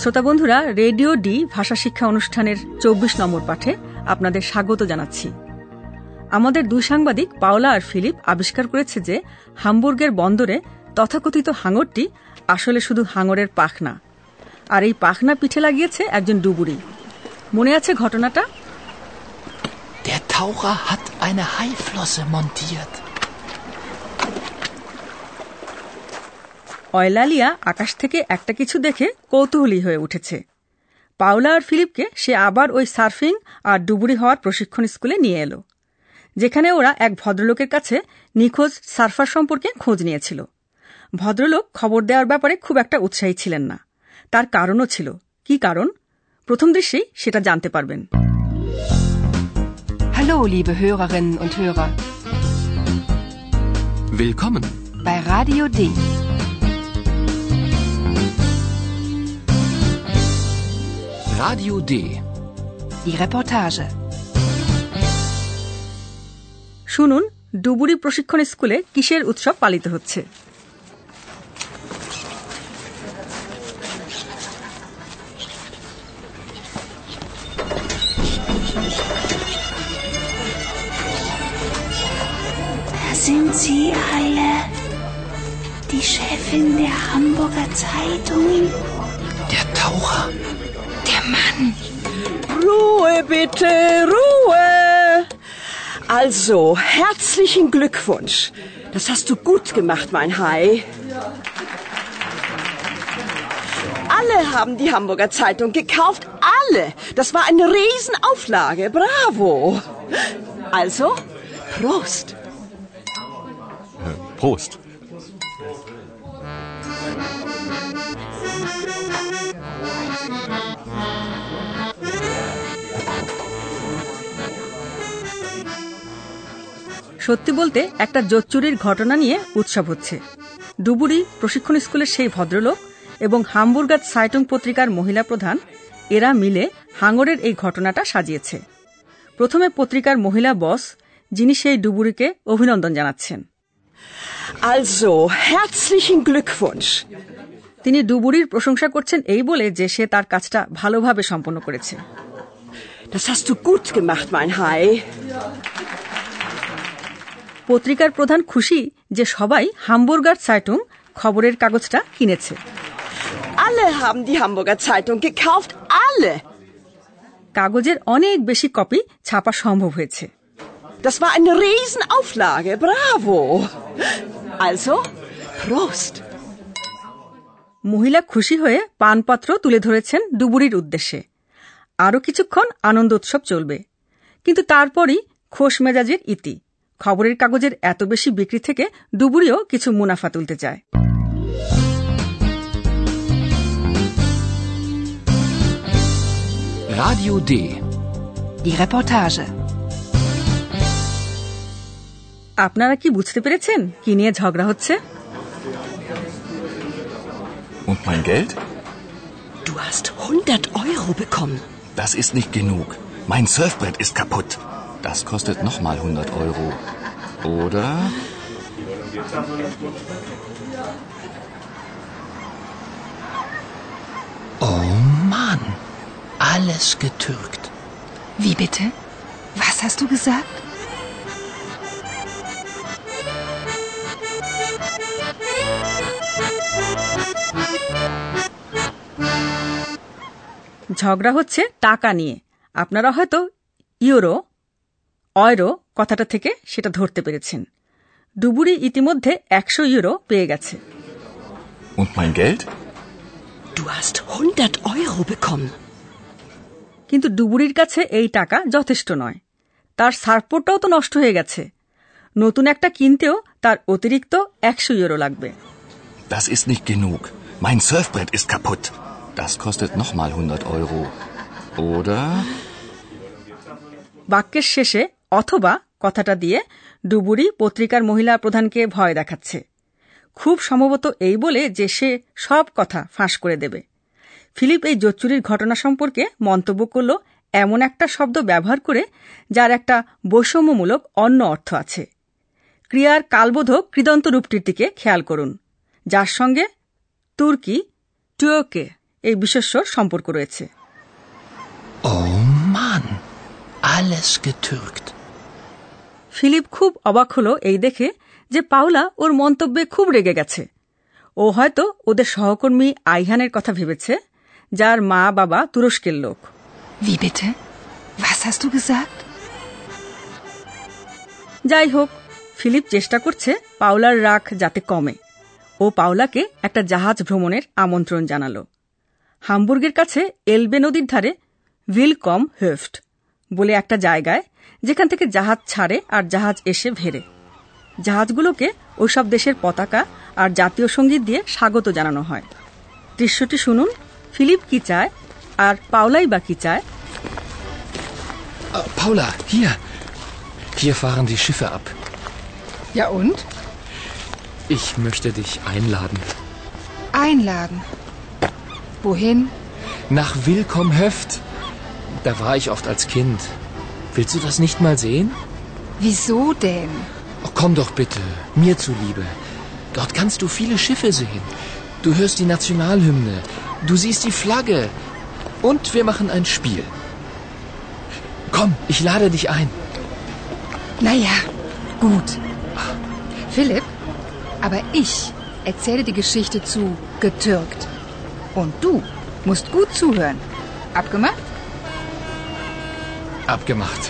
শ্রোতা বন্ধুরা, radio D ভাষা শিক্ষা অনুষ্ঠানের চব্বিশ নম্বর পাঠে আপনাদের স্বাগত জানাচ্ছি। আমাদের দুই সাংবাদিক, পাওলা আর ফিলিপ, আবিষ্কার করেছে যে হামবুর্গের বন্দরে তথাকথিত হাঙরটি আসলে শুধু হাঙরের পাখনা। আর এই পাখনা পিঠে লাগিয়েছে একজন ডুবুরি। মনে আছে ঘটনাটা? Der Taucher hat eine Haiflosse montiert. অয়লালিয়া আকাশ থেকে একটা কিছু দেখে কৌতূহলী হয়ে উঠেছে। পাওলা আর ফিলিপকে সে আবার ওই সার্ফিং আর ডুবুরি হওয়ার প্রশিক্ষণ স্কুলে নিয়ে এলো যেখানে ওরা এক ভদ্রলোকের কাছে নিখোঁজ সার্ফার সম্পর্কে খোঁজ নিয়েছিল। ভদ্রলোক খবর দেওয়ার ব্যাপারে খুব একটা উৎসাহী ছিলেন না। তার কারণও ছিল। কি কারণ? প্রথম দৃশ্যেই সেটা জানতে পারবেন। Hallo, liebe Hörerinnen und Hörer, Willkommen. bei Radio D. Radio D. Die Reportage. শুনুন ডুবুরি প্রশিক্ষণ স্কুলে কিসের উৎসব পালিত হচ্ছে Da sind sie alle. Die Chefin der Hamburger Zeitung. Der Taucher. Der Mann. Ruhe bitte, Ruhe. Also, herzlichen Glückwunsch. Das hast du gut gemacht, mein Hai. Alle haben die Hamburger Zeitung gekauft. Alle. Das war eine Riesenauflage. Bravo. Also, Prost. Prost. সত্যি বলতে একটা জোচ্চুরির ঘটনা নিয়ে উৎসব হচ্ছে ডুবুরি প্রশিক্ষণ স্কুলের সেই ভদ্রলোক এবং হামবুর্গার সাইটং পত্রিকার মহিলা প্রধান এরা মিলে হাঙরের এই ঘটনাটা সাজিয়েছে প্রথমে পত্রিকার মহিলা বস যিনি সেই ডুবুরিকে অভিনন্দন জানাচ্ছেন Also, herzlichen Glückwunsch. তিনি ডুবুরির প্রশংসা করছেন এই বলে যে সে তার কাজটা ভালোভাবে সম্পন্ন করেছে Das hast du gut gemacht, mein Hai. পত্রিকার প্রধান খুশি যে সবাই হামবুর্গার সাইটং খবরের কাগজটা কিনেছে Alle haben die Hamburger Zeitung gekauft. Alle. কাগজের অনেক বেশি কপি ছাপা সম্ভব হয়েছে Das war eine Riesenauflage. Bravo. Also, Prost. মহিলা খুশি হয়ে পানপাত্র তুলে ধরেছেন ডুবুরির উদ্দেশ্যে আরও কিছুক্ষণ আনন্দ উৎসব চলবে কিন্তু তারপরই খোশ মেজাজের ইতি খবরের কাগজের এত বেশি বিক্রি থেকে ডুবুরিও কিছু মুনাফা তুলতে চায় Radio D. Die Reportage. আপনারা কি বুঝতে পেরেছেন কি নিয়ে ঝগড়া হচ্ছে Und mein Geld? Du hast 100 Euro bekommen. Das ist nicht genug. Mein Surfbrett ist kaputt. Das kostet nochmal 100 Euro. Oder? Oh Mann. Alles getürkt. Wie bitte? Was hast du gesagt? ঝগড়া হচ্ছে টাকা নিয়ে আপনারা হয়তো ইউরো অয়রো কথাটা থেকে সেটা ধরতে পেরেছেন ডুবুরি ইতিমধ্যে একশো ইউরো পেয়ে গেছে Und mein Geld? Du hast 100 Euro bekommen. কিন্তু ডুবুরির কাছে এই টাকা যথেষ্ট নয় তার সার্পোর্টটাও তো নষ্ট হয়ে গেছে নতুন একটা কিনতেও তার অতিরিক্ত একশো ইউরো লাগবে Das ist nicht genug. Mein Surfbrett ist kaputt. Das kostet nochmal 100 Euro. Oder বাক্যের শেষে অথবা কথাটা দিয়ে ডুবুরি পত্রিকার মহিলা প্রধানকে ভয় দেখাচ্ছে। খুব সম্ভবত এই বলে যে সে সব কথা ফাঁস করে দেবে। ফিলিপ এই জোচ্চুরির ঘটনা সম্পর্কে মন্তব্য করল এমন একটা শব্দ ব্যবহার করে যার একটা বৈষম্যমূলক অন্য অর্থ আছে। ক্রিয়ার কালবোধক কৃদন্ত রূপটির দিকে খেয়াল করুন, যার সঙ্গে তুর্কি টুয়োকে এই বিশেষ্য সম্পর্ক রয়েছে। alles getürkt. ফিলিপ খুব অবাক হলো এই দেখে যে পাওলা ওর মন্তব্যে খুব রেগে গেছে। ও হয়তো ওদের সহকর্মী আইহানের কথা ভেবেছে যার মা বাবা তুরস্কের লোক। যাই হোক ফিলিপ চেষ্টা করছে পাওলার রাগ যাতে কমে। ও পাওলাকে একটা জাহাজ ভ্রমণের আমন্ত্রণ জানালো। হামবুর্গের কাছে এলবে নদীর ধারে ভিলকম হেফট। বলে একটা জায়গায় যেখান থেকে জাহাজ ছাড়ে আর জাহাজ এসে ভেড়ে জাহাজগুলোকে ওইসব দেশের পতাকা আর জাতীয় সংগীত দিয়ে স্বাগত জানানো হয় দৃশ্যটি শুনুন ফিলিপ কি চায় আর পাওলাই বা কি চায় Äh, Paula, hier. Hier fahren die Schiffe ab. Ja und? Ich möchte dich einladen. Einladen. Wohin? Nach Willkomm Höft. Da war ich oft als Kind. Willst du das nicht mal sehen? Wieso denn? Oh, komm doch bitte, mir zuliebe. Dort kannst du viele Schiffe sehen. Du hörst die Nationalhymne. Du siehst die Flagge. Und wir machen ein Spiel. Komm, ich lade dich ein. Naja, gut. Philipp, aber ich erzähle die Geschichte zu getürkt. Und du musst gut zuhören. Abgemacht? Abgemacht.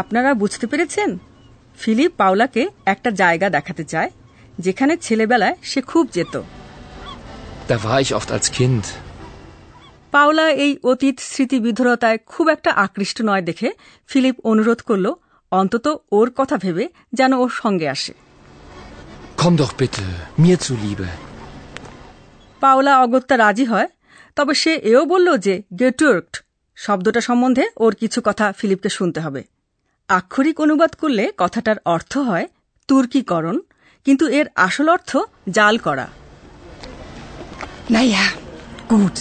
আপনারা বুঝতে পেরেছেন Philip পাওলাকে একটা জায়গা দেখাতে চায় যেখানে ছেলেবেলায় সে খুব যেত Da war ich oft als Kind. Paola এই অতীত স্মৃতিবিধুরতায় খুব একটা আকৃষ্ট নয় দেখে ফিলিপ অনুরোধ করল অন্তত ওর কথা ভেবে যেন ওর সঙ্গে আসে Komm doch bitte, mir zuliebe. Paula অগত্যা রাজি হয় তবে সে এও বলল যে গেটুর্কড শব্দটা সম্বন্ধে ওর কিছু কথা ফিলিপকে শুনতে হবে আক্ষরিক অনুবাদ করলে কথাটার অর্থ হয় তুর্কিকরণ কিন্তু এর আসল অর্থ জাল করা Naja, gut.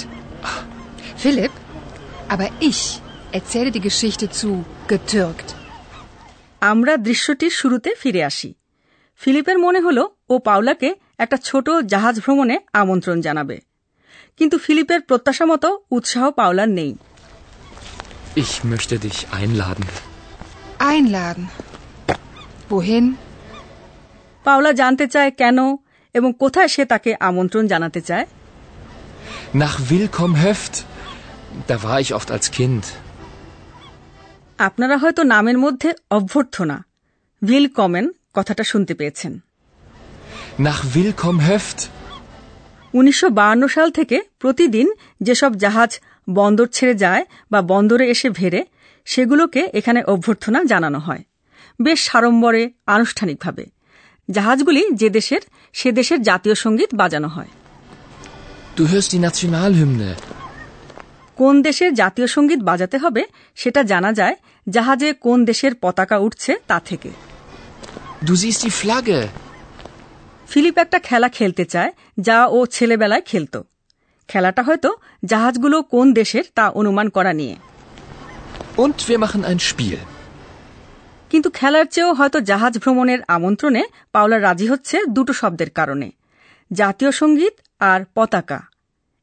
Philipp, aber ich erzähle die Geschichte zu getürkt. আমরা দৃশ্যটির শুরুতে ফিরে আসি ফিলিপের মনে হলো ও পাওলাকে একটা ছোট জাহাজ ভ্রমণে আমন্ত্রণ জানাবে কিন্তু ফিলিপের প্রত্যাশা মতো উৎসাহ পাওলার নেই Ich möchte dich einladen. Einladen. Wohin? Paula জানতে চায় কেন এবং কোথায় সে তাকে আমন্ত্রণ জানাতে চায় Nach Willkomm Höft. Da war ich oft als Kind. আপনারা হয়তো নামের মধ্যে অভ্যর্থনা ভিল কমেন কথাটা শুনতে পেয়েছেন Nach Willkomm Höft. উনিশশো সাল থেকে প্রতিদিন যেসব জাহাজ বন্দর ছেড়ে যায় বা বন্দরে এসে ভেড়ে সেগুলোকে এখানে অভ্যর্থনা জানানো হয় বেশ সাড়ম্বরে আনুষ্ঠানিকভাবে জাহাজগুলি যে দেশের সে দেশের জাতীয় সংগীত বাজানো হয় Du hörst die Nationalhymne. কোন দেশের জাতীয় সংগীত বাজাতে হবে সেটা জানা যায় জাহাজে কোন দেশের পতাকা উঠছে তা থেকে Du siehst die Flagge. Philip একটা খেলা খেলতে চায় যা ও ছেলেবেলায় খেলত খেলাটা হয়তো জাহাজগুলো কোন দেশের তা অনুমান করা নিয়ে Und wir machen ein Spiel. কিন্তু খেলার চেয়েও হয়তো জাহাজ ভ্রমণের আমন্ত্রণে পাওলা রাজি হচ্ছে দুটো শব্দের কারণে জাতীয় সংগীত আর পতাকা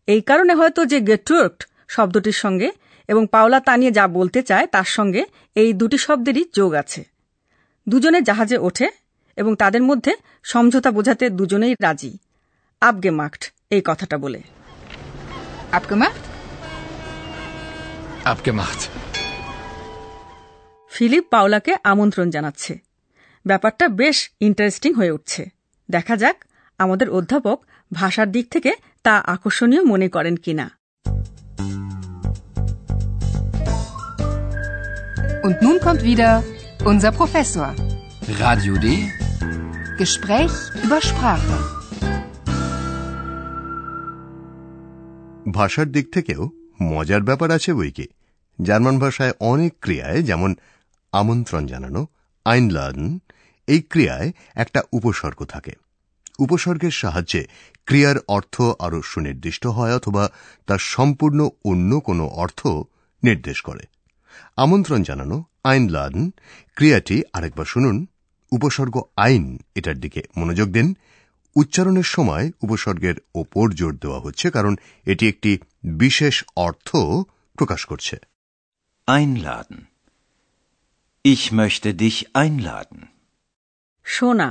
এই কারণে হয়তো যে গেটুর্কড শব্দটির সঙ্গে এবং পাওলা তা নিয়ে যা বলতে চায় তার সঙ্গে এই দুটি শব্দেরই যোগ আছে। দুজনে জাহাজে ওঠে এবং তাদের মধ্যে সমঝোতা বোঝাতে দুজনেই রাজি। আবগে মাখট এই কথাটা বলে। Abgemacht? Abgemacht. ফিলিপ পাওলাকে আমন্ত্রণ জানাচ্ছে। ব্যাপারটা বেশ ইন্টারেস্টিং হয়ে উঠছে। দেখা যাক আমাদের অধ্যাপক ভাষার দিক থেকে তা আকর্ষণীয় মনে করেন কিনা। Und nun kommt wieder unser Professor. Radio D. Gespräch über Sprache. ভাষার দিক থেকেও মজার ব্যাপার আছে বই কি জার্মান ভাষায় অনেক ক্রিয়ায় যেমন আমন্ত্রণ জানানো আইনলার্ন এই ক্রিয়ায় একটা উপসর্গ থাকে উপসর্গের সাহায্যে ক্রিয়ার অর্থ আরও সুনির্দিষ্ট হয় অথবা তার সম্পূর্ণ অন্য কোনো অর্থ নির্দেশ করে আমন্ত্রণ জানানো আইনলার্ন ক্রিয়াটি আরেকবার শুনুন উপসর্গ আইন এটার দিকে মনোযোগ দিন উচ্চারণের সময় উপসর্গের ওপর জোর দেওয়া হচ্ছে কারণ এটি একটি বিশেষ অর্থ প্রকাশ করছে Einladen. Ich möchte dich einladen. শোনা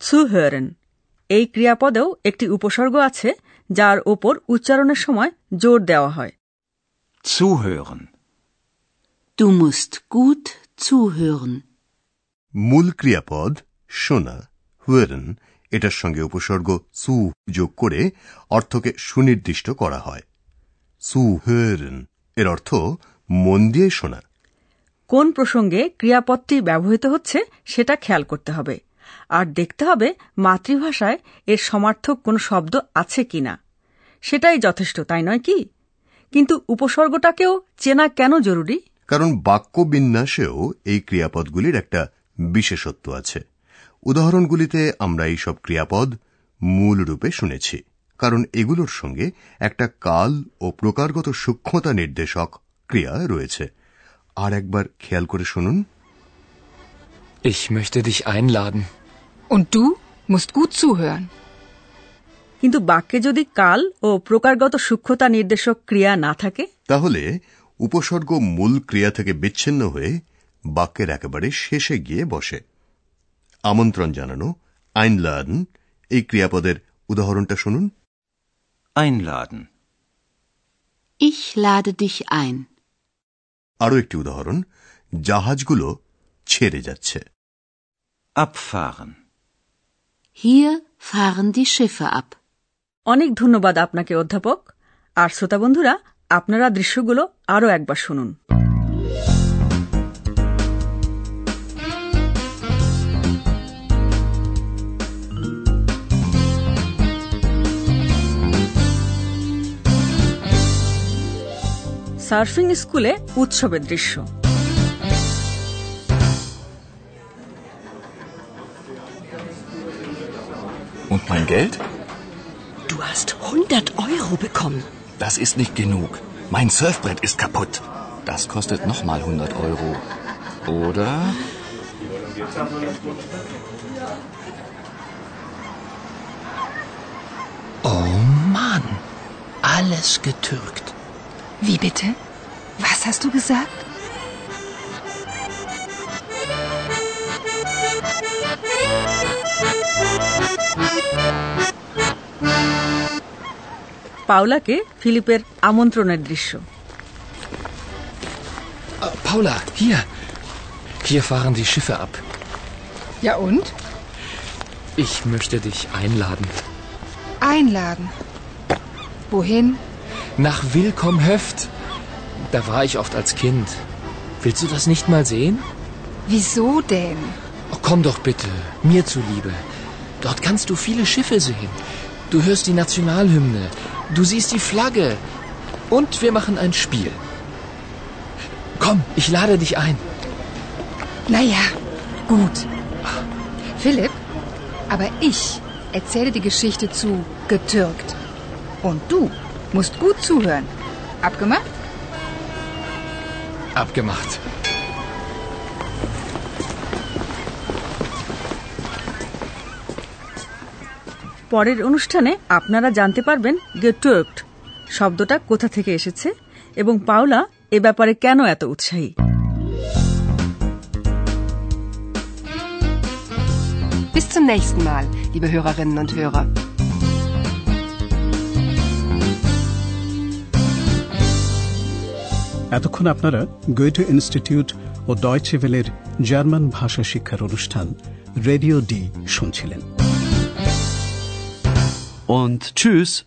zuhören এই ক্রিয়াপদেও একটি উপসর্গ আছে যার ওপর উচ্চারণের সময় জোর দেওয়া হয় Zuhören. Du musst gut zuhören. মূল ক্রিয়াপদ শোনা হুয়েরেন এটার সঙ্গে উপসর্গ সু যোগ করে অর্থকে সুনির্দিষ্ট করা হয়। সু হুয়েরেন এর অর্থ মন দিয়ে শোনা। কোন প্রসঙ্গে ক্রিয়াপদটি ব্যবহৃত হচ্ছে সেটা খেয়াল করতে হবে। আর দেখতে হবে মাতৃভাষায় এর সমার্থক কোনো শব্দ আছে কিনা। সেটাই যথেষ্ট তাই নয় কি? কিন্তু উপসর্গটাকেও চেনা কেন জরুরি? কারণ বাক্য বিন্যাসেও এই ক্রিয়াপদগুলির একটা বিশেষত্ব আছে উদাহরণগুলিতে আমরা এই সব ক্রিয়াপদ মূল রূপে শুনেছি কারণ এগুলোর সঙ্গে একটা কাল ও প্রকারগত সূক্ষ্মতা নির্দেশক ক্রিয়া রয়েছে আর একবার খেয়াল করে শুনুন Ich möchte dich einladen. Und du musst gut zuhören. কিন্তু বাক্যে যদি কাল ও প্রকারগত সূক্ষ্মতা নির্দেশক ক্রিয়া না থাকে তাহলে উপসর্গ মূল ক্রিয়া থেকে বিচ্ছিন্ন হয়ে বাক্যের একেবারে শেষে গিয়ে বসে আমন্ত্রণ জানানো আইন আইনলার্ন এই ক্রিয়াপদের উদাহরণটা শুনুন Einladen. Ich lade dich ein. আরও একটি উদাহরণ জাহাজগুলো ছেড়ে যাচ্ছে Abfahren. Hier fahren die Schiffe ab. অনেক ধন্যবাদ আপনাকে অধ্যাপক আর শ্রোতা বন্ধুরা আপনারা দৃশ্যগুলো আরও একবার শুনুন সার্ফিং স্কুলে উৎসবের দৃশ্য Und mein Geld? Du hast 100 Euro bekommen. Das ist nicht genug. Mein Surfbrett ist kaputt. Das kostet nochmal 100 Euro. Oder? Oh Mann. Alles getürkt. Wie bitte? Was hast du gesagt? পাওলাকে ফিলিপের আমন্ত্রণের দৃশ্য Äh, Paula, hier. Hier fahren die Schiffe ab. Ja und? Ich möchte dich einladen. Einladen. Wohin? Nach Willkomm Höft. Da war ich oft als Kind. Willst du das nicht mal sehen? Wieso denn? Oh, komm doch bitte, mir zuliebe. Dort kannst du viele Schiffe sehen. Du hörst die Nationalhymne. Du siehst die Flagge. Und wir machen ein Spiel. Komm, ich lade dich ein. Naja, gut. Philipp, aber ich erzähle die Geschichte zu getürkt. Und du musst gut zuhören. Abgemacht? Abgemacht. পরের অনুষ্ঠানে আপনারা জানতে পারবেন গেটুয়েক্ট শব্দটা কোথা থেকে এসেছে এবং পাওলা এ ব্যাপারে কেন এত উৎসাহী Bis zum nächsten Mal, liebe Hörerinnen und Hörer. এতক্ষণ আপনারা গোয়েটে ইনস্টিটিউট ও ডয়চেভেলের জার্মান ভাষা শিক্ষার অনুষ্ঠান রেডিও ডি শুনছিলেন Und tschüss.